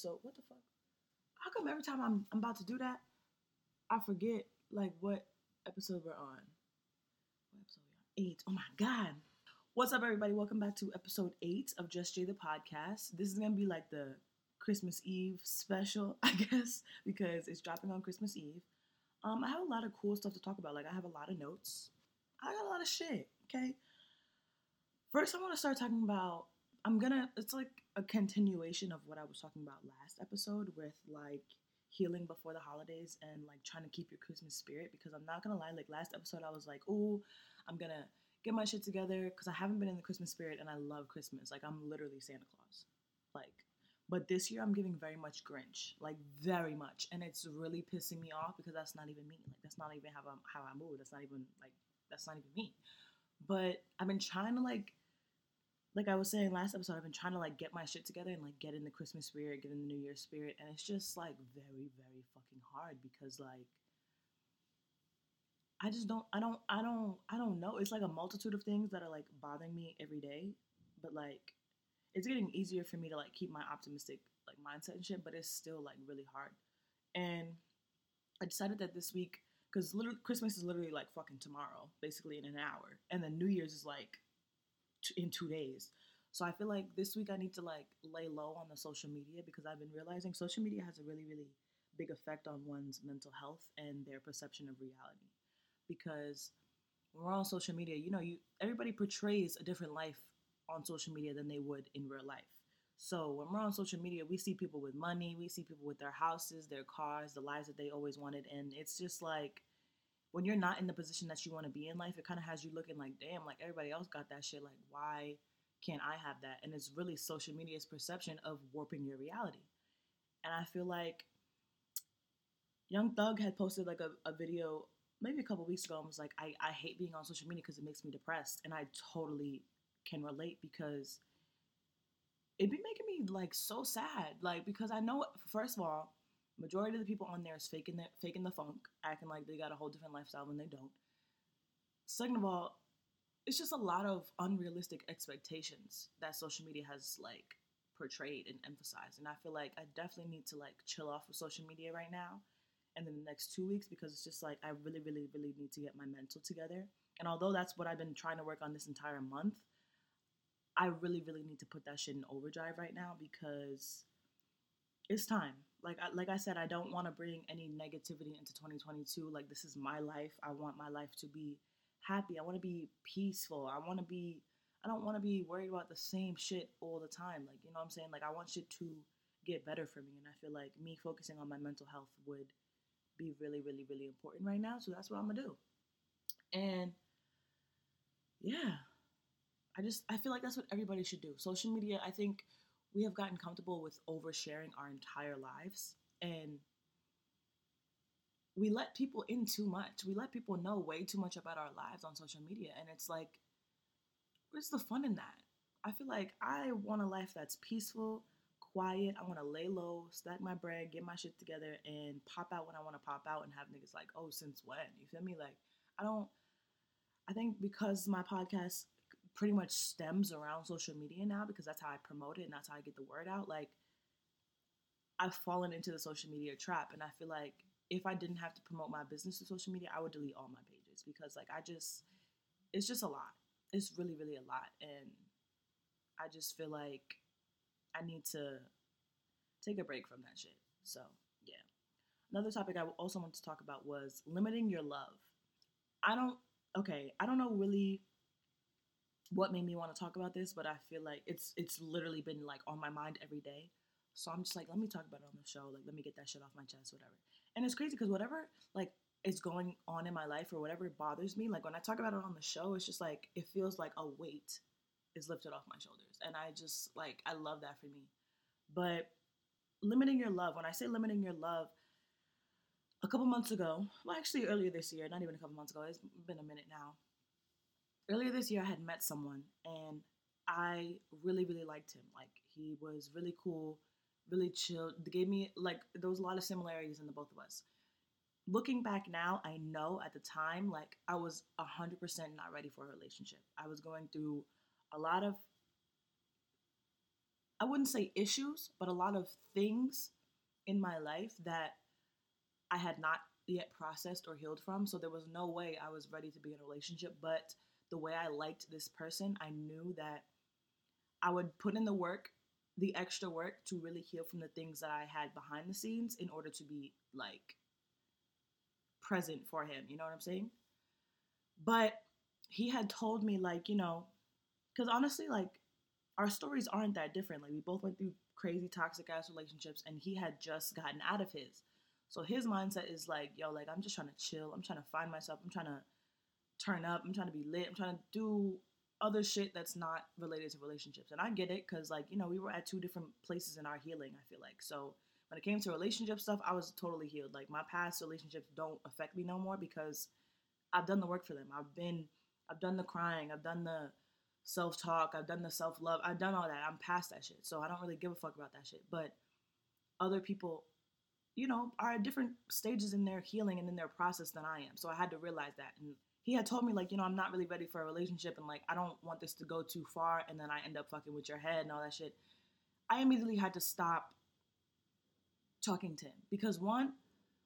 Episode. What the fuck? How come every time I'm I'm about to do that, I forget like what episode we're on? What episode we on? Eight. Oh my god. What's up, everybody? Welcome back to episode eight of Just Jay the podcast. This is gonna be like the Christmas Eve special, I guess, because it's dropping on Christmas Eve. Um, I have a lot of cool stuff to talk about. Like I have a lot of notes. I got a lot of shit. Okay. First, I want to start talking about. I'm gonna. It's like a continuation of what I was talking about last episode with like healing before the holidays and like trying to keep your Christmas spirit. Because I'm not gonna lie, like last episode, I was like, "Oh, I'm gonna get my shit together," because I haven't been in the Christmas spirit and I love Christmas. Like I'm literally Santa Claus. Like, but this year I'm giving very much Grinch, like very much, and it's really pissing me off because that's not even me. Like that's not even how I how I move. That's not even like that's not even me. But I've been trying to like like I was saying last episode, I've been trying to like get my shit together and like get in the Christmas spirit, get in the New Year spirit, and it's just like very, very fucking hard because like I just don't, I don't, I don't, I don't know. It's like a multitude of things that are like bothering me every day, but like it's getting easier for me to like keep my optimistic like mindset and shit, but it's still like really hard. And I decided that this week, because literally Christmas is literally like fucking tomorrow, basically in an hour, and then New Year's is like t- in two days. So I feel like this week I need to like lay low on the social media because I've been realizing social media has a really, really big effect on one's mental health and their perception of reality. Because when we're on social media, you know, you everybody portrays a different life on social media than they would in real life. So when we're on social media, we see people with money, we see people with their houses, their cars, the lives that they always wanted, and it's just like when you're not in the position that you want to be in life, it kind of has you looking like, damn, like everybody else got that shit. Like, why can't I have that? And it's really social media's perception of warping your reality. And I feel like Young Thug had posted like a, a video maybe a couple weeks ago and was like, I, I hate being on social media because it makes me depressed. And I totally can relate because it'd be making me like so sad. Like, because I know, first of all, majority of the people on there is faking the, faking the funk, acting like they got a whole different lifestyle when they don't. Second of all, it's just a lot of unrealistic expectations that social media has like portrayed and emphasized. And I feel like I definitely need to like chill off with social media right now and in the next two weeks because it's just like I really, really, really need to get my mental together. And although that's what I've been trying to work on this entire month, I really, really need to put that shit in overdrive right now because it's time. Like I, like I said, I don't want to bring any negativity into 2022. Like this is my life. I want my life to be happy. I want to be peaceful. I want to be. I don't want to be worried about the same shit all the time. Like you know what I'm saying. Like I want shit to get better for me, and I feel like me focusing on my mental health would be really, really, really important right now. So that's what I'm gonna do. And yeah, I just I feel like that's what everybody should do. Social media, I think we have gotten comfortable with oversharing our entire lives and we let people in too much. We let people know way too much about our lives on social media and it's like where's the fun in that? I feel like I want a life that's peaceful, quiet. I want to lay low, stack my bread, get my shit together, and pop out when I want to pop out and have niggas like, oh, since when? You feel me? Like, I don't, I think because my podcast pretty much stems around social media now because that's how I promote it and that's how I get the word out. Like, I've fallen into the social media trap, and I feel like if I didn't have to promote my business to social media, I would delete all my pages because, like, I just, it's just a lot. It's really, really a lot. And I just feel like I need to take a break from that shit. So, yeah. Another topic I also want to talk about was limiting your love. I don't, okay, I don't know really what made me want to talk about this, but I feel like it's it's literally been like on my mind every day. So I'm just like, let me talk about it on the show. Like, let me get that shit off my chest, whatever. And it's crazy because whatever, like, is going on in my life or whatever bothers me, like when I talk about it on the show, it's just like it feels like a weight is lifted off my shoulders. And I just like I love that for me. But limiting your love, when I say limiting your love, a couple months ago, well actually earlier this year, not even a couple months ago, it's been a minute now. Earlier this year I had met someone and I really, really liked him. Like he was really cool, really chill. They gave me like there was a lot of similarities in the both of us. Looking back now, I know at the time, like I was hundred percent not ready for a relationship. I was going through a lot of I wouldn't say issues, but a lot of things in my life that I had not yet processed or healed from. So there was no way I was ready to be in a relationship. But the way I liked this person, I knew that I would put in the work, the extra work to really heal from the things that I had behind the scenes in order to be like present for him. You know what I'm saying? But he had told me, like, you know, because honestly, like, our stories aren't that different. Like, we both went through crazy toxic ass relationships, and he had just gotten out of his. So his mindset is like, yo, like, I'm just trying to chill. I'm trying to find myself. I'm trying to turn up. I'm trying to be lit. I'm trying to do other shit that's not related to relationships. And I get it because, like, you know, we were at two different places in our healing, I feel like. So when it came to relationship stuff, I was totally healed. Like, my past relationships don't affect me no more because I've done the work for them. I've been, I've done the crying, I've done the self talk, I've done the self love, I've done all that. I'm past that shit. So I don't really give a fuck about that shit. But other people, you know, are at different stages in their healing and in their process than I am. So I had to realize that. And he had told me like, you know, I'm not really ready for a relationship and like I don't want this to go too far and then I end up fucking with your head and all that shit. I immediately had to stop talking to him because one,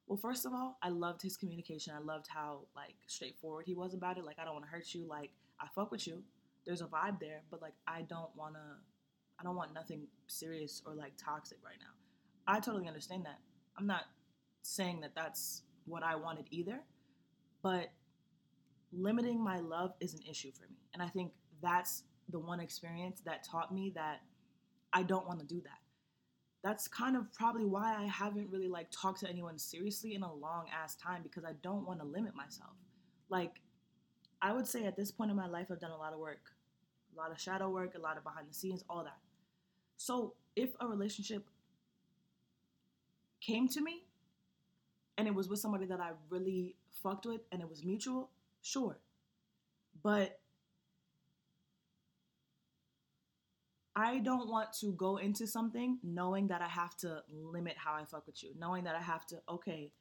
well, first of all, I loved his communication. I loved how like straightforward he was about it. Like I don't want to hurt you. Like I fuck with you. There's a vibe there, but like I don't want to I don't want nothing serious or like toxic right now. I totally understand that. I'm not saying that that's what I wanted either, but limiting my love is an issue for me. And I think that's the one experience that taught me that I don't want to do that. That's kind of probably why I haven't really like talked to anyone seriously in a long ass time because I don't want to limit myself. Like I would say at this point in my life I've done a lot of work. A lot of shadow work, a lot of behind the scenes, all that. So, if a relationship came to me and it was with somebody that I really fucked with and it was mutual, Sure. But I don't want to go into something knowing that I have to limit how I fuck with you, knowing that I have to, okay,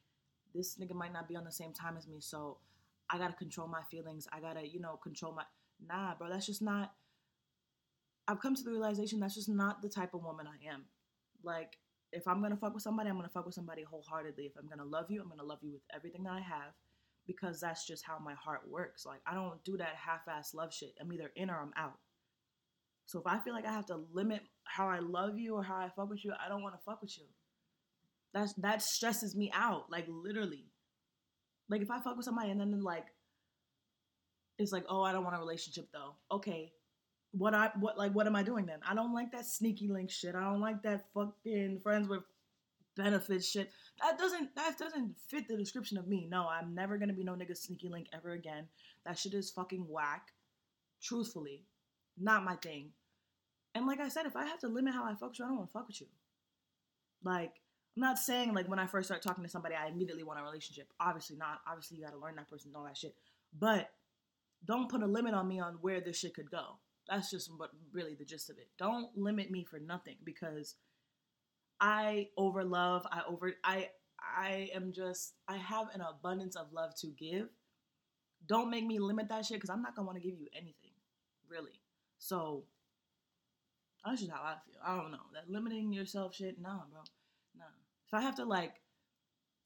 this nigga might not be on the same time as me, so I gotta control my feelings. I gotta, you know, control my. Nah, bro, that's just not. I've come to the realization that's just not the type of woman I am. Like, if I'm gonna fuck with somebody, I'm gonna fuck with somebody wholeheartedly. If I'm gonna love you, I'm gonna love you with everything that I have because that's just how my heart works. Like I don't do that half-ass love shit. I'm either in or I'm out. So if I feel like I have to limit how I love you or how I fuck with you, I don't want to fuck with you. That's that stresses me out, like literally. Like if I fuck with somebody and then like it's like, oh, I don't want a relationship though. Okay, what I what like what am I doing then? I don't like that sneaky link shit. I don't like that fucking friends with benefits shit. That doesn't that doesn't fit the description of me. No, I'm never gonna be no nigga sneaky link ever again. That shit is fucking whack. Truthfully, not my thing. And like I said, if I have to limit how I fuck with you, I don't want to fuck with you. Like I'm not saying like when I first start talking to somebody, I immediately want a relationship. Obviously not. Obviously you gotta learn that person and all that shit. But don't put a limit on me on where this shit could go. That's just what really the gist of it. Don't limit me for nothing because I over love. I over I I am just I have an abundance of love to give. Don't make me limit that shit because I'm not gonna want to give you anything, really. So that's just how I feel. I don't know that limiting yourself shit. Nah, bro. Nah. If I have to like,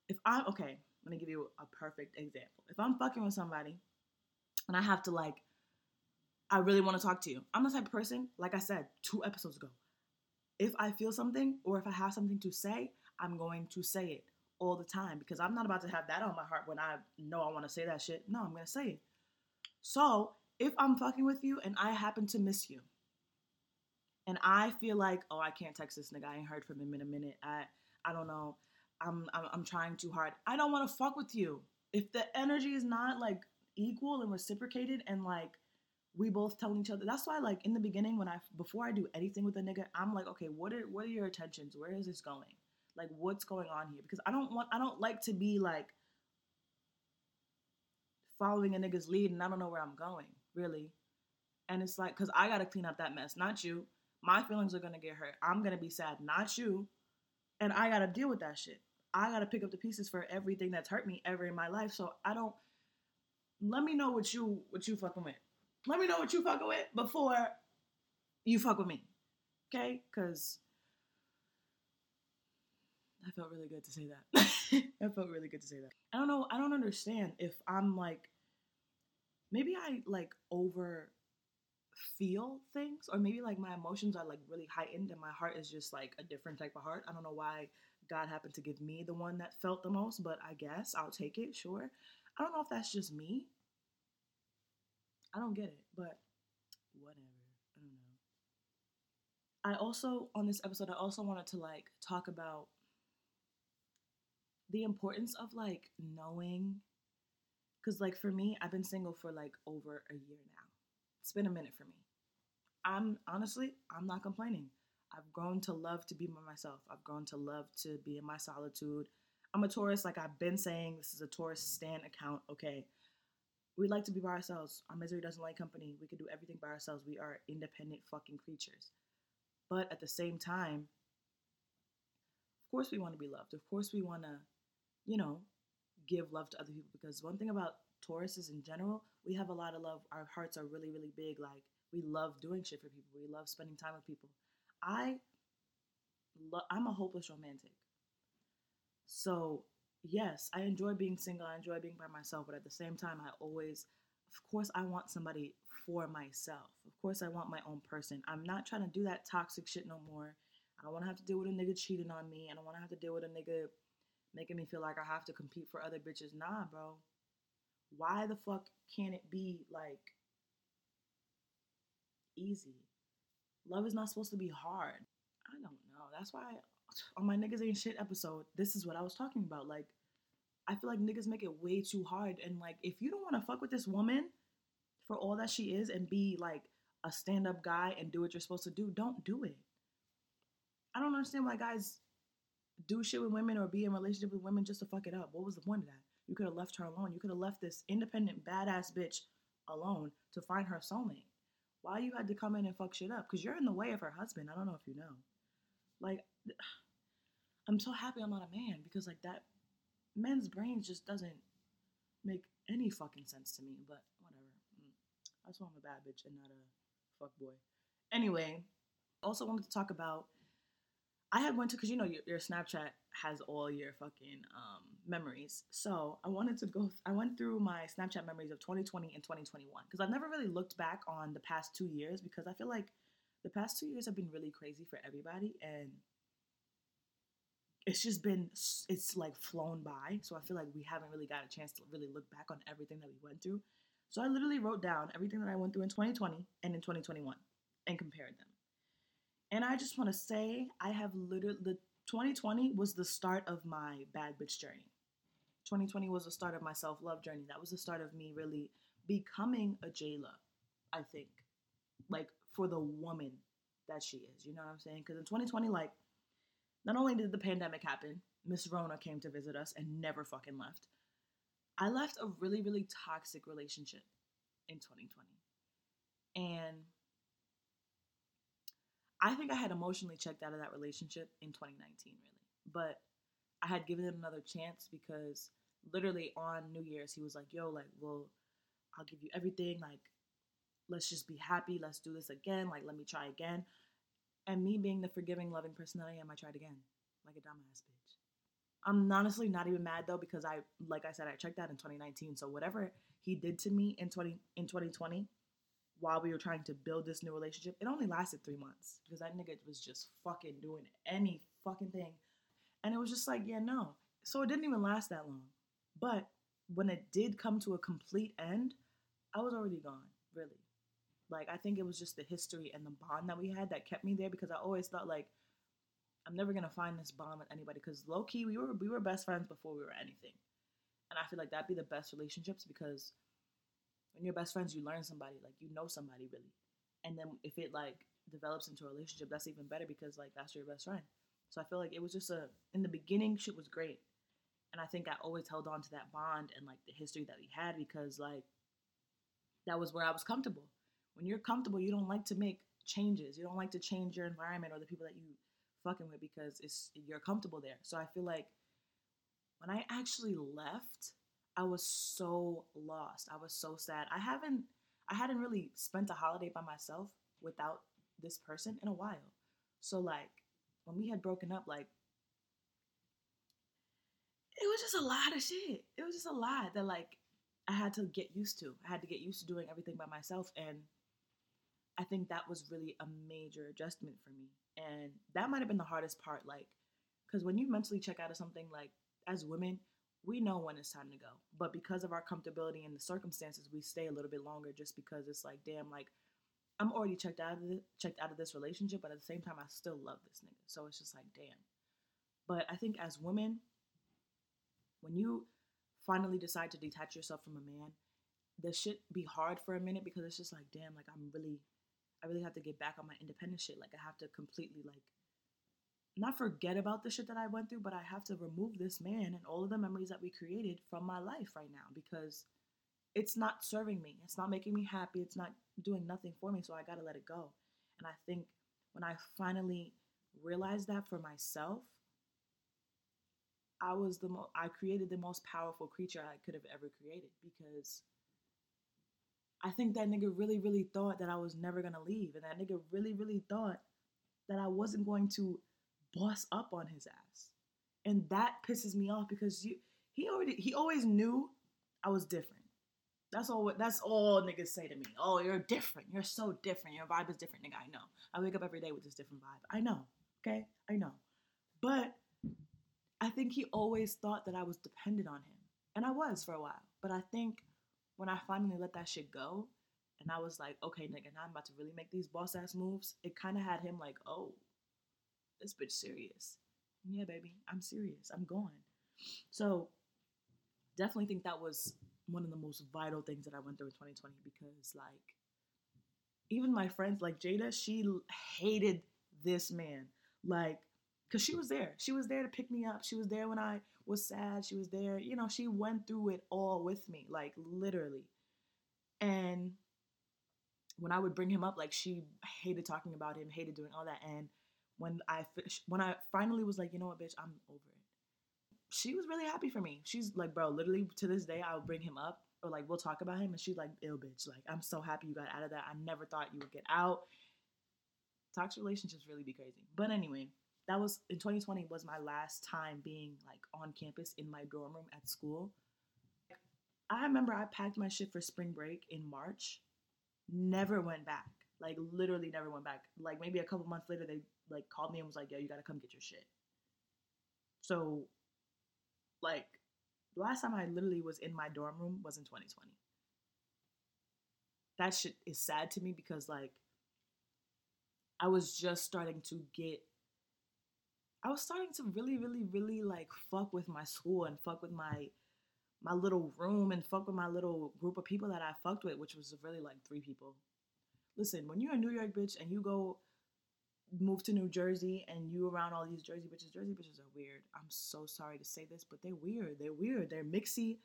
if I'm okay, let me give you a perfect example. If I'm fucking with somebody and I have to like, I really want to talk to you. I'm the type of person, like I said two episodes ago, if I feel something or if I have something to say, I'm going to say it all the time because I'm not about to have that on my heart when I know I want to say that shit. No, I'm going to say it. So, if I'm fucking with you and I happen to miss you, and I feel like, oh, I can't text this nigga. I ain't heard from him in a minute. I, I don't know. I'm, I'm, I'm trying too hard. I don't want to fuck with you. if the energy is not like equal and reciprocated and like we both telling each other that's why like in the beginning when i before i do anything with a nigga i'm like okay what are what are your intentions? Where is this going? Like what's going on here? Because i don't want i don't like to be like following a nigga's lead and i don't know where i'm going really. And it's like because i gotta clean up that mess not you. My feelings are gonna get hurt. I'm gonna be sad not you. And i gotta deal with that shit. I gotta pick up the pieces for everything that's hurt me ever in my life. So i don't let me know what you what you fucking with let me know what you fucking with before you fuck with me. Okay? Because I felt really good to say that. I felt really good to say that. I don't know. I don't understand if I'm like, maybe I like over feel things or maybe like my emotions are like really heightened and my heart is just like a different type of heart. I don't know why God happened to give me the one that felt the most, but I guess I'll take it, sure. I don't know if that's just me I don't get it, but whatever. I don't know. I also on this episode I also wanted to like talk about the importance of like knowing cuz like for me I've been single for like over a year now. It's been a minute for me. I'm honestly, I'm not complaining. I've grown to love to be by myself. I've grown to love to be in my solitude. I'm a Taurus, like I've been saying, this is a Taurus stand account. Okay, we like to be by ourselves. Our misery doesn't like company. We can do everything by ourselves. We are independent fucking creatures. But at the same time, of course we want to be loved. Of course we want to, you know, give love to other people because one thing about Tauruses in general, we have a lot of love. Our hearts are really, really big. Like we love doing shit for people. We love spending time with people. I, lo- I'm a hopeless romantic. So yes, I enjoy being single. I enjoy being by myself. But at the same time, I always, of course, I want somebody for myself. Of course, I want my own person. I'm not trying to do that toxic shit no more. I don't want to have to deal with a nigga cheating on me. I don't want to have to deal with a nigga making me feel like I have to compete for other bitches. Nah, bro. Why the fuck can't it be like easy? Love is not supposed to be hard. I don't know. That's why on my niggas ain't shit episode, this is what I was talking about. Like, I feel like niggas make it way too hard. And like, if you don't want to fuck with this woman for all that she is and be like a stand up guy and do what you're supposed to do, don't do it. I don't understand why guys do shit with women or be in relationship with women just to fuck it up. What was the point of that? You could have left her alone. You could have left this independent badass bitch alone to find her soulmate. Why you had to come in and fuck shit up? Because you're in the way of her husband. I don't know if you know. Like, I'm so happy I'm not a man because like that men's brains just doesn't make any fucking sense to me. But whatever. Mm. That's why I'm a bad bitch and not a fuck boy. Anyway, also wanted to talk about. I had went to because you know your, your, Snapchat has all your fucking um, memories. So I wanted to go. I went through my Snapchat memories of 2020 and 2021 because I've never really looked back on the past two years because I feel like the past two years have been really crazy for everybody and it's just been it's like flown by so i feel like we haven't really got a chance to really look back on everything that we went through. So i literally wrote down everything that i went through in 2020 and in 2021 and compared them. And i just want to say i have literally the 2020 was the start of my bad bitch journey. 2020 was the start of my self-love journey. That was the start of me really becoming a jayla i think. Like for the woman that she is you know what i'm saying? Because in 2020 like not only did the pandemic happen, Miss Rona came to visit us and never fucking left. I left a really, really toxic relationship in 2020. And I think I had emotionally checked out of that relationship in 2019, really. But I had given it another chance because literally on New Year's, he was like, yo, like, well, I'll give you everything. Like, let's just be happy. Let's do this again. Like, let me try again. And me being the forgiving, loving person that I am, I tried again, like a dumbass bitch. I'm honestly not even mad though because I, like I said, I checked out in 2019. So whatever he did to me in 20 in 2020, while we were trying to build this new relationship, it only lasted three months because that nigga was just fucking doing any fucking thing, and it was just like, yeah, no. So it didn't even last that long. But when it did come to a complete end, I was already gone, really. Like I think it was just the history and the bond that we had that kept me there because I always thought like I'm never gonna find this bond with anybody because low key we were we were best friends before we were anything. And I feel like that'd be the best relationships because when you're best friends, you learn somebody, like you know somebody really. And then if it like develops into a relationship, that's even better because like that's your best friend. So I feel like it was just a in the beginning, shit was great. And I think I always held on to that bond and like the history that we had because like that was where I was comfortable. When you're comfortable, you don't like to make changes. You don't like to change your environment or the people that you fucking with because it's you're comfortable there. So I feel like when I actually left, I was so lost. I was so sad. I haven't I hadn't really spent a holiday by myself without this person in a while. So like when we had broken up, like it was just a lot of shit. It was just a lot that like I had to get used to. I had to get used to doing everything by myself and I think that was really a major adjustment for me. And that might have been the hardest part like cuz when you mentally check out of something like as women, we know when it's time to go. But because of our comfortability and the circumstances, we stay a little bit longer just because it's like damn like I'm already checked out of it, checked out of this relationship, but at the same time I still love this nigga. So it's just like damn. But I think as women when you finally decide to detach yourself from a man, this shit be hard for a minute because it's just like, damn, like I'm really, I really have to get back on my independent shit. Like I have to completely like, not forget about the shit that I went through, but I have to remove this man and all of the memories that we created from my life right now because it's not serving me. It's not making me happy. It's not doing nothing for me. So I gotta let it go. And I think when I finally realized that for myself, I was the most I created the most powerful creature I could have ever created because I think that nigga really, really thought that I was never gonna leave. And that nigga really, really thought that I wasn't going to boss up on his ass. And that pisses me off because you he already he always knew I was different. That's all that's all niggas say to me. Oh, you're different. You're so different. Your vibe is different, nigga. I know. I wake up every day with this different vibe. I know. Okay? I know. But I think he always thought that I was dependent on him. And I was for a while. But I think when I finally let that shit go, and I was like, okay, nigga, now I'm about to really make these boss ass moves, it kind of had him like, oh, this bitch serious. Yeah, baby, I'm serious. I'm going. So definitely think that was one of the most vital things that I went through in 2020 because, like, even my friends, like Jada, she hated this man. Like, because she was there. She was there to pick me up. She was there when I was sad. She was there. You know, she went through it all with me, like literally. And when I would bring him up, like she hated talking about him, hated doing all that. And when I when I finally was like, you know what, bitch, I'm over it. She was really happy for me. She's like, bro, literally to this day, I'll bring him up or like we'll talk about him, and she's like, ill bitch, like I'm so happy you got out of that. I never thought you would get out. Toxic relationships really be crazy. But anyway, that was in 2020 was my last time being like on campus in my dorm room at school. I remember I packed my shit for spring break in March, never went back. Like literally never went back. Like maybe a couple months later they like called me and was like, "Yo, you got to come get your shit." So like the last time I literally was in my dorm room was in 2020. That shit is sad to me because like I was just starting to get I was starting to really, really, really like fuck with my school and fuck with my my little room and fuck with my little group of people that I fucked with, which was really like three people. Listen, when you're a New York bitch and you go move to New Jersey and you around all these Jersey bitches, Jersey bitches are weird. I'm so sorry to say this, but they're weird. They're weird. They're mixy.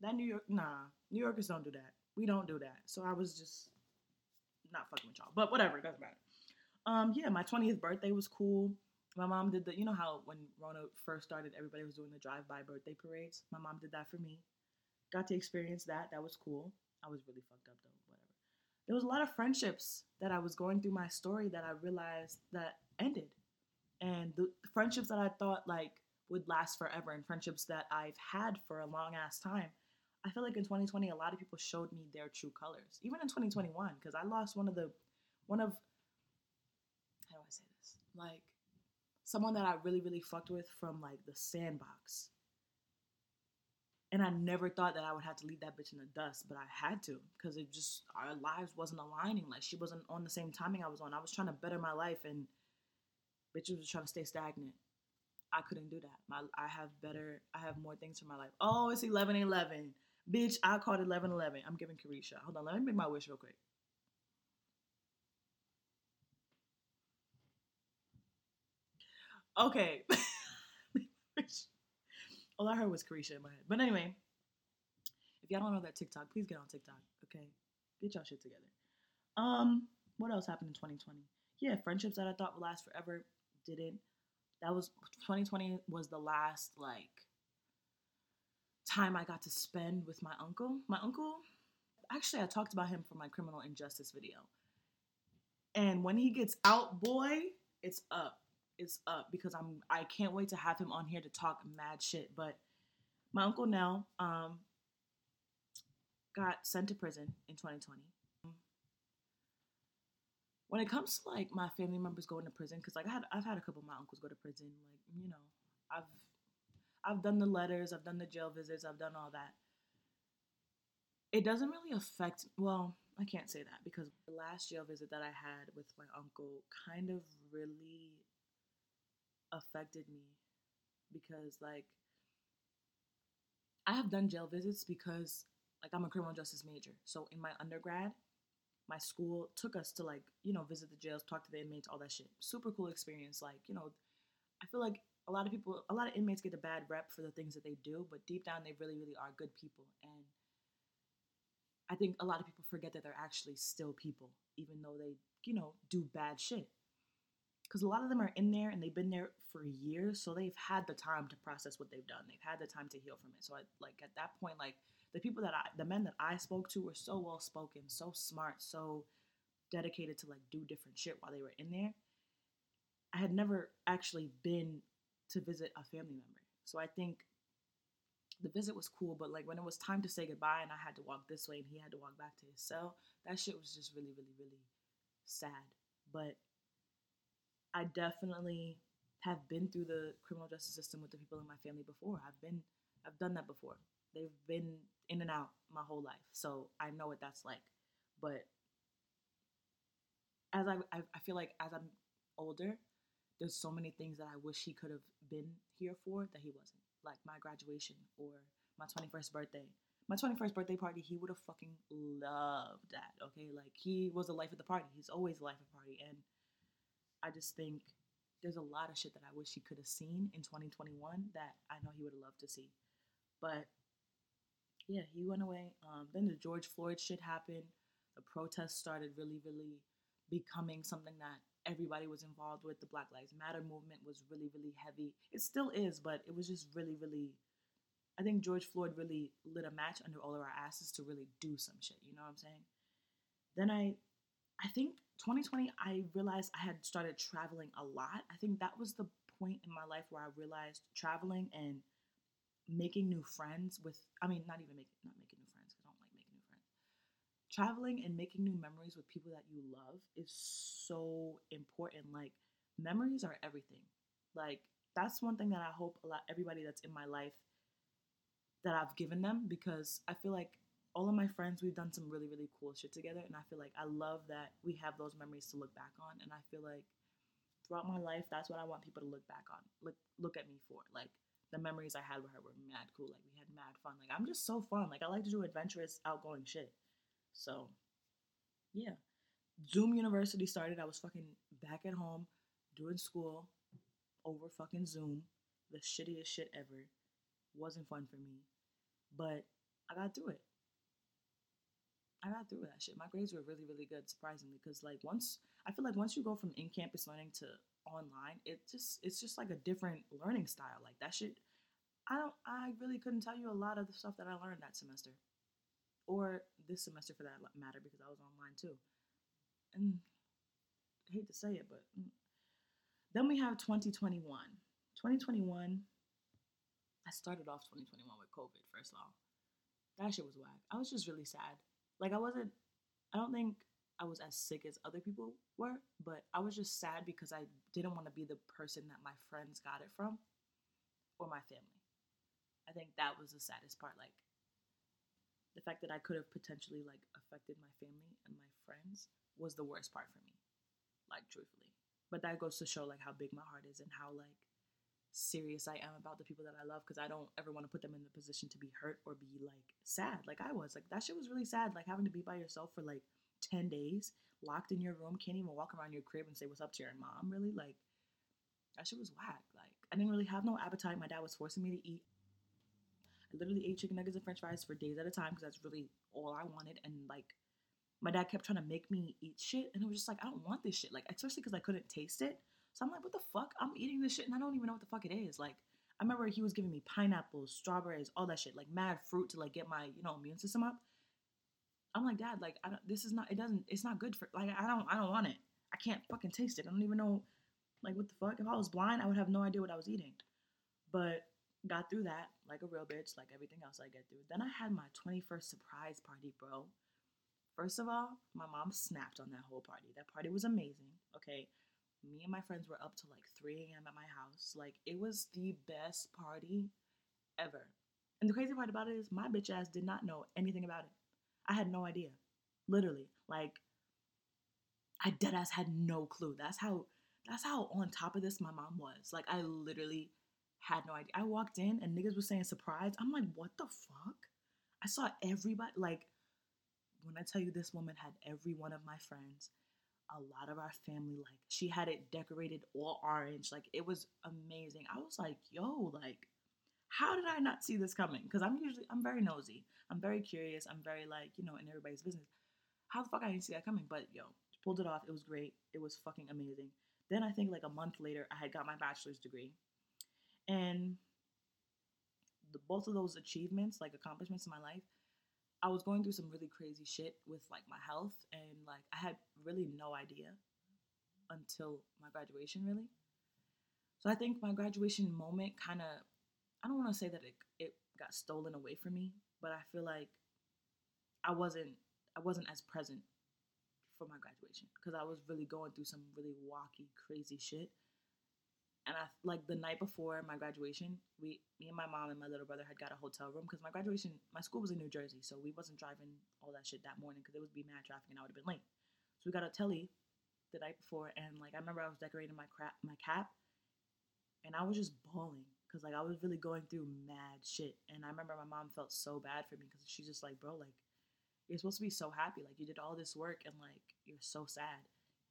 That New York, nah, New Yorkers don't do that. We don't do that. So I was just not fucking with y'all. But whatever, it doesn't matter. Um, yeah, my 20th birthday was cool. My mom did the, you know how when Rona first started, everybody was doing the drive-by birthday parades. My mom did that for me. Got to experience that. That was cool. I was really fucked up though. Whatever. There was a lot of friendships that I was going through my story that I realized that ended, and the friendships that I thought like would last forever, and friendships that I've had for a long ass time. I feel like in 2020, a lot of people showed me their true colors. Even in 2021, because I lost one of the, one of, how do I say this? Like someone that I really, really fucked with from like the sandbox. And I never thought that I would have to leave that bitch in the dust, but I had to because it just our lives wasn't aligning. Like she wasn't on the same timing I was on. I was trying to better my life, and bitches was trying to stay stagnant. I couldn't do that. My I have better I have more things for my life. Oh, it's 11 11. Bitch, I called 11 11. I'm giving Carisha. Hold on, let me make my wish real quick. Okay. All I heard was Carisha in my head. But anyway, if y'all don't know that TikTok, please get on TikTok. Okay, get y'all shit together. Um, what else happened in 2020? Yeah, friendships that I thought would last forever didn't. That was 2020 was the last like time I got to spend with my uncle. My uncle, actually, I talked about him for my criminal injustice video. And when he gets out, boy, it's up. It's up because I'm I can't wait to have him on here to talk mad shit. But my uncle now um got sent to prison in 2020. When it comes to like my family members going to prison, because like I had I've had a couple of my uncles go to prison. Like you know, I've I've done the letters, I've done the jail visits, I've done all that. It doesn't really affect. Well, I can't say that because the last jail visit that I had with my uncle kind of really affected me because like I have done jail visits because like I'm a criminal justice major. So in my undergrad, my school took us to like, you know, visit the jails, talk to the inmates, all that shit. Super cool experience. Like, you know, I feel like a lot of people, a lot of inmates get a bad rep for the things that they do, but deep down they really, really are good people. And I think a lot of people forget that they're actually still people, even though they, you know, do bad shit. Because a lot of them are in there and they've been there for years, so they've had the time to process what they've done. They've had the time to heal from it. So, I, like at that point, like the people that I, the men that I spoke to were so well spoken, so smart, so dedicated to like do different shit while they were in there. I had never actually been to visit a family member. So I think the visit was cool, but like when it was time to say goodbye and I had to walk this way and he had to walk back to his cell, that shit was just really, really, really sad. But I definitely have been through the criminal justice system with the people in my family before. I've been I've done that before. They've been in and out my whole life. So I know what that's like. But as I I, I feel like as I'm older, there's so many things that I wish he could have been here for that he wasn't. Like my graduation or my 21st birthday. My 21st birthday party, he would have fucking loved that. Okay, like he was the life of the party. He's always the life of the party, and I just think there's a lot of shit that I wish he could have seen in 2021 that I know he would have loved to see. But yeah, he went away. Um, then the George Floyd shit happened. The protests started really, really becoming something that everybody was involved with. The Black Lives Matter movement was really, really heavy. It still is, but it was just really, really. I think George Floyd really lit a match under all of our asses to really do some shit. You know what I'm saying? Then I, I think 2020, I realized I had started traveling a lot. I think that was the point in my life where I realized traveling and making new friends with I mean not even making not making new friends I don't like making new friends. Traveling and making new memories with people that you love is so important. Like memories are everything. Like that's one thing that I hope a lot everybody that's in my life that I've given them because I feel like all of my friends we've done some really really cool shit together and I feel like I love that we have those memories to look back on and I feel like throughout my life that's what I want people to look back on look look at me for like the memories I had with her were mad cool. Like we had mad fun. Like I'm just so fun. Like I like to do adventurous, outgoing shit. So, yeah. Zoom University started. I was fucking back at home doing school over fucking Zoom. The shittiest shit ever. Wasn't fun for me. But I got through it. I got through that shit. My grades were really, really good, surprisingly, because like once I feel like once you go from in-campus learning to online, it just it's just like a different learning style. Like that shit. I don't. I really couldn't tell you a lot of the stuff that I learned that semester, or this semester for that matter, because I was online too. And I hate to say it, but mm. then we have 2021. 2021. I started off 2021 with COVID first of all. That shit was whack. I was just really sad. Like I wasn't. I don't think I was as sick as other people were, but I was just sad because I didn't want to be the person that my friends got it from or my family. I think that was the saddest part. Like the fact that I could have potentially like affected my family and my friends was the worst part for me. Like truthfully. But that goes to show like how big my heart is and how like serious I am about the people that I love because I don't ever want to put them in the position to be hurt or be like sad like I was. Like that shit was really sad. Like having to be by yourself for like 10 days, locked in your room, can't even walk around your crib and say what's up to your mom, really. Like that shit was whack. Like I didn't really have no appetite. My dad was forcing me to eat. I literally ate chicken nuggets and french fries for days at a time because that's really all I wanted. And like my dad kept trying to make me eat shit and it was just like I don't want this shit. Like especially because I couldn't taste it. So I'm like, what the fuck? I'm eating this shit and I don't even know what the fuck it is. Like, I remember he was giving me pineapples, strawberries, all that shit, like mad fruit to like get my, you know, immune system up. I'm like, Dad, like, I don't, this is not, it doesn't, it's not good for, like, I don't, I don't want it. I can't fucking taste it. I don't even know, like, what the fuck? If I was blind, I would have no idea what I was eating. But got through that like a real bitch, like everything else I get through. Then I had my 21st surprise party, bro. First of all, my mom snapped on that whole party. That party was amazing. Okay me and my friends were up to like 3 a.m. at my house. Like, it was the best party ever. And the crazy part about it is, my bitch ass did not know anything about it. I had no idea. Literally. Like, I dead ass had no clue. That's how that's how on top of this my mom was. Like I literally had no idea. I walked in and niggas was saying surprise. I'm like, what the fuck? I saw everybody like when I tell you this woman had every one of my friends a lot of our family like she had it decorated all orange like it was amazing. I was like yo like how did i not see this coming? Because i'm usually i'm very nosy. I'm very curious. I'm very like you know in everybody's business. How the fuck i didn't see that coming? But yo pulled it off. It was great. It was fucking amazing. Then i think like a month later i had got my bachelor's degree. And the, both of those achievements like accomplishments in my life I was going through some really crazy shit with like my health and like I had really no idea until my graduation really. So I think my graduation moment kind of I don't want to say that it it got stolen away from me, but I feel like I wasn't I wasn't as present for my graduation because I was really going through some really wacky crazy shit and I like the night before my graduation, we me and my mom and my little brother had got a hotel room because my graduation, my school was in New Jersey, so we wasn't driving all that shit that morning because it would be mad traffic and I would have been late. So we got a telly the night before, and like I remember I was decorating my crap my cap, and I was just bawling because like I was really going through mad shit, and I remember my mom felt so bad for me because she's just like, bro, like you're supposed to be so happy, like you did all this work and like you're so sad,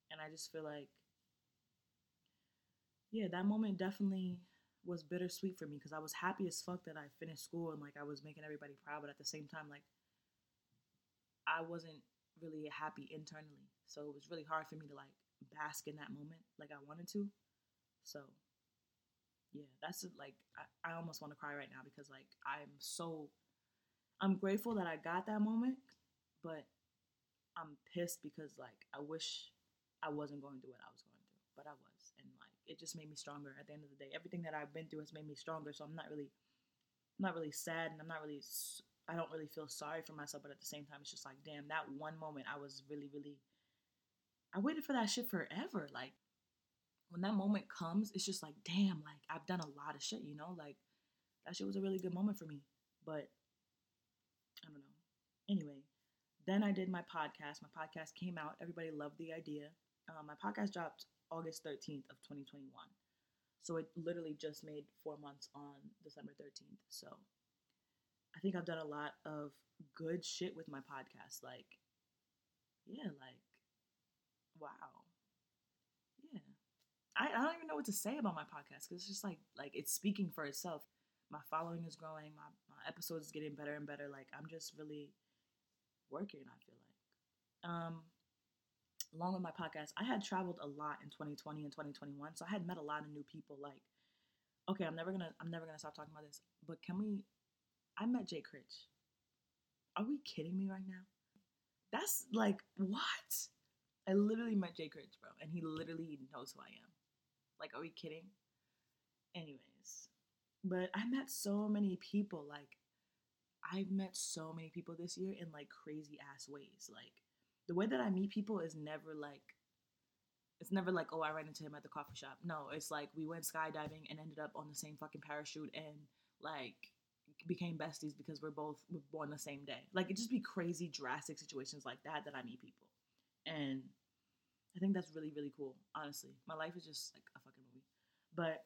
and I just feel like yeah, that moment definitely was bittersweet for me because I was happy as fuck that I finished school and like I was making everybody proud, but at the same time, like I wasn't really happy internally. So it was really hard for me to like bask in that moment like I wanted to. So yeah, that's like I, I almost want to cry right now because like I'm so I'm grateful that I got that moment, but I'm pissed because like I wish I wasn't going through what I was going through, but I was it just made me stronger at the end of the day. Everything that I've been through has made me stronger. So I'm not really, I'm not really sad, and I'm not really, I don't really feel sorry for myself. But at the same time, it's just like, damn, that one moment I was really, really, I waited for that shit forever. Like when that moment comes, it's just like, damn, like I've done a lot of shit, you know, like that shit was a really good moment for me. But I don't know. Anyway, then I did my podcast. My podcast came out. Everybody loved the idea. Um, my podcast dropped August 13th of 2021. So it literally just made four months on December 13th. So I think I've done a lot of good shit with my podcast. Like, yeah, like, wow. Yeah. I, I don't even know what to say about my podcast because it's just like, like it's speaking for itself. My following is growing. My, my episodes is getting better and better. Like, I'm just really working, I feel like. Um, along with my podcast, I had traveled a lot in 2020 and 2021. So I had met a lot of new people. Like, okay, I'm never gonna I'm never gonna stop talking about this. But can we I met Jay Critch. Are we kidding me right now? That's like what? I literally met Jay Critch, bro, and he literally knows who I am. Like, are we kidding? Anyways, but I met so many people. Like, I've met so many people this year in like crazy ass ways. Like, the way that I meet people is never like it's never like, oh, I ran into him at the coffee shop. No, it's like we went skydiving and ended up on the same fucking parachute and like became besties because we're both born the same day. Like it just be crazy drastic situations like that that I meet people. And I think that's really, really cool, honestly. My life is just like a fucking movie. But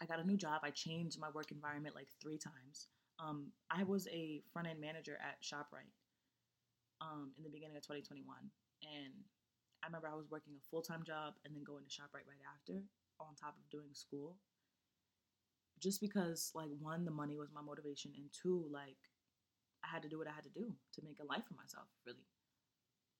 I got a new job. I changed my work environment like three times. Um, I was a front end manager at ShopRite um, in the beginning of 2021. And I remember I was working a full time job and then going to ShopRite right after, on top of doing school. Just because, like, one, the money was my motivation, and two, like, I had to do what I had to do to make a life for myself, really.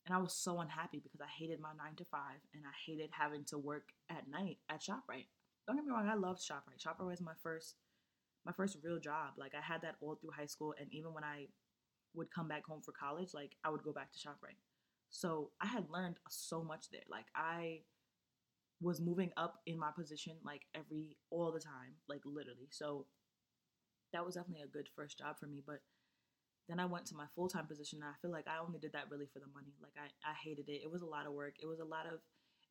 And I was so unhappy because I hated my nine to five and I hated having to work at night at ShopRite. Don't get me wrong, I loved ShopRite. ShopRite was my first my first real job. Like I had that all through high school and even when I would come back home for college, like I would go back to ShopRite. So I had learned so much there. Like I was moving up in my position like every all the time, like literally. So that was definitely a good first job for me. But then I went to my full time position and I feel like I only did that really for the money. Like I, I hated it. It was a lot of work. It was a lot of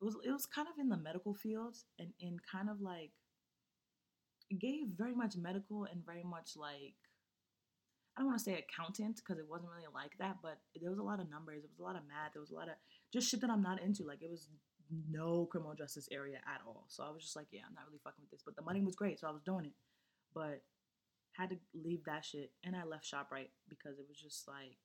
it was it was kind of in the medical field and in kind of like it gave very much medical and very much like I don't want to say accountant because it wasn't really like that, but there was a lot of numbers. It was a lot of math. There was a lot of just shit that I'm not into. Like it was no criminal justice area at all. So I was just like, yeah, I'm not really fucking with this. But the money was great, so I was doing it. But had to leave that shit, and I left Shoprite because it was just like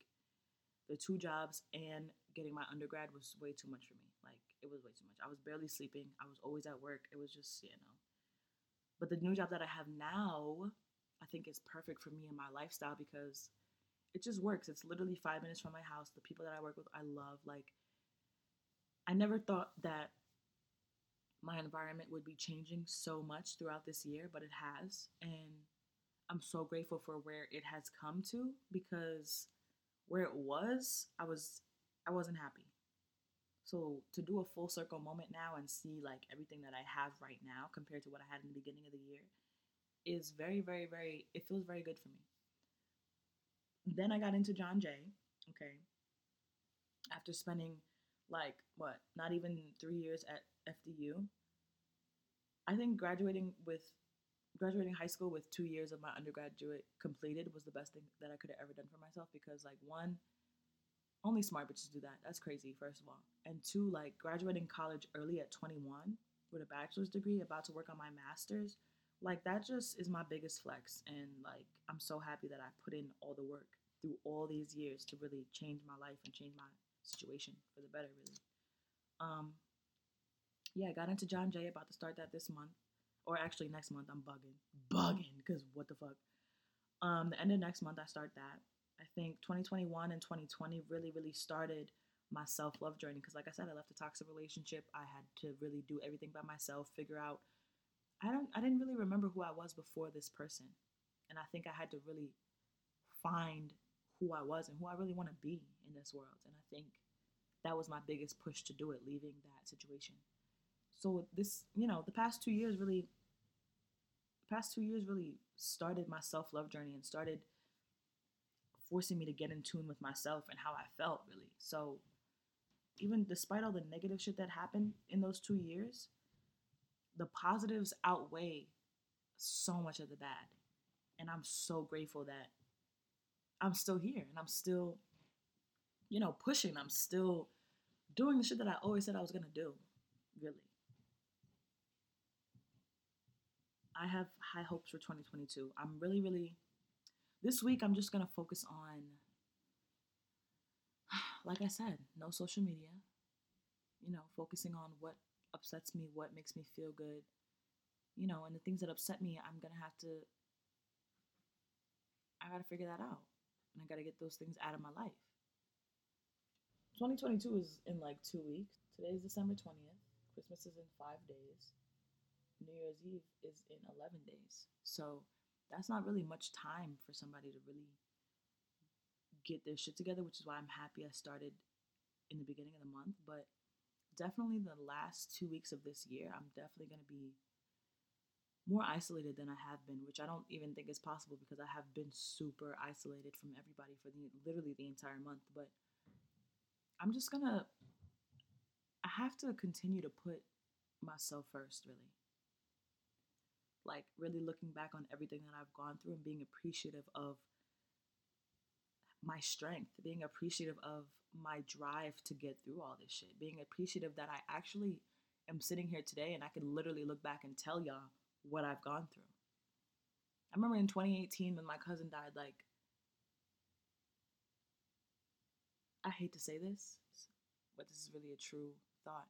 the two jobs and getting my undergrad was way too much for me. Like it was way too much. I was barely sleeping. I was always at work. It was just you know. But the new job that I have now I think it's perfect for me and my lifestyle because it just works. It's literally five minutes from my house. The people that I work with, I love. Like, I never thought that my environment would be changing so much throughout this year, but it has. And I'm so grateful for where it has come to because where it was, I was I wasn't happy. So to do a full circle moment now and see like everything that I have right now compared to what I had in the beginning of the year is very, very, very, it feels very good for me. Then I got into John Jay, okay, after spending like, what, not even three years at FDU. I think graduating with, graduating high school with two years of my undergraduate completed was the best thing that I could have ever done for myself because, like, one, only smart bitches do that. That's crazy, first of all. And two, like, graduating college early at 21 with a bachelor's degree, about to work on my master's like that just is my biggest flex and like i'm so happy that i put in all the work through all these years to really change my life and change my situation for the better really. Um yeah i got into john jay about to start that this month or actually next month i'm bugging bugging because what the fuck. Um the end of next month i start that. I think 2021 and 2020 really really started my self-love journey because like i said i left a toxic relationship. I had to really do everything by myself figure out I don't I didn't really remember who I was before this person. And I think I had to really find who I was and who I really want to be in this world. And I think that was my biggest push to do it, leaving that situation. So this, you know, the past two years really past two years really started my self-love journey and started forcing me to get in tune with myself and how I felt really. So even despite all the negative shit that happened in those two years, the positives outweigh so much of the bad. And I'm so grateful that I'm still here and I'm still, you know, pushing. I'm still doing the shit that I always said I was going to do, really. I have high hopes for 2022. I'm really, really, this week I'm just going to focus on, like I said, no social media, you know, focusing on what upsets me, what makes me feel good, you know, and the things that upset me, I'm gonna have to, I gotta figure that out. And I gotta get those things out of my life. 2022 is in like two weeks. Today is December 20th. Christmas is in five days. New Year's Eve is in 11 days. So that's not really much time for somebody to really get their shit together, which is why I'm happy I started in the beginning of the month. But definitely the last two weeks of this year, I'm definitely going to be more isolated than I have been, which I don't even think is possible because I have been super isolated from everybody for the literally the entire month. But I'm just gonna, I have to continue to put myself first, really. Like, really looking back on everything that I've gone through and being appreciative of my strength, being appreciative of my drive to get through all this shit, being appreciative that I actually am sitting here today and I can literally look back and tell y'all what I've gone through. I remember in 2018 when my cousin died, like, I hate to say this, but this is really a true thought.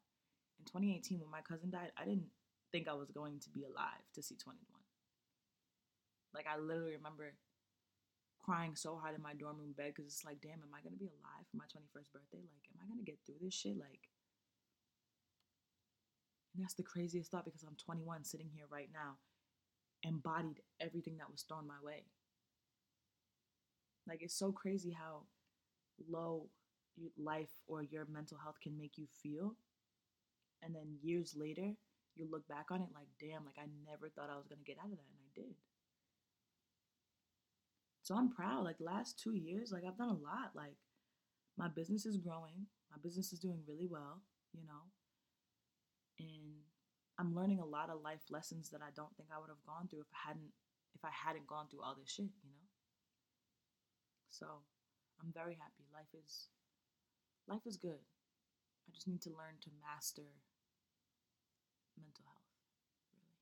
In 2018, when my cousin died, I didn't think I was going to be alive to see 21. Like, I literally remember crying so hard in my dorm room bed because it's like, damn, am I to be alive for my 21st birthday? Like, am I to get through this shit? Like, and that's the craziest thought because I'm 21 sitting here right now, embodied everything that was thrown my way. Like, it's so crazy how low life or your mental health can make you feel. And then years later, you look back on it like, damn, like I never thought I was to get out of that. And I did. So I'm proud. Like, last two years, like, I've done a lot. Like, my business is growing, my business is doing really well, you know. And I'm learning a lot of life lessons that I don't think I would have gone through if I hadn't if I hadn't gone through all this shit, you know? So, I'm very happy. Life is life is good. I just need to learn to master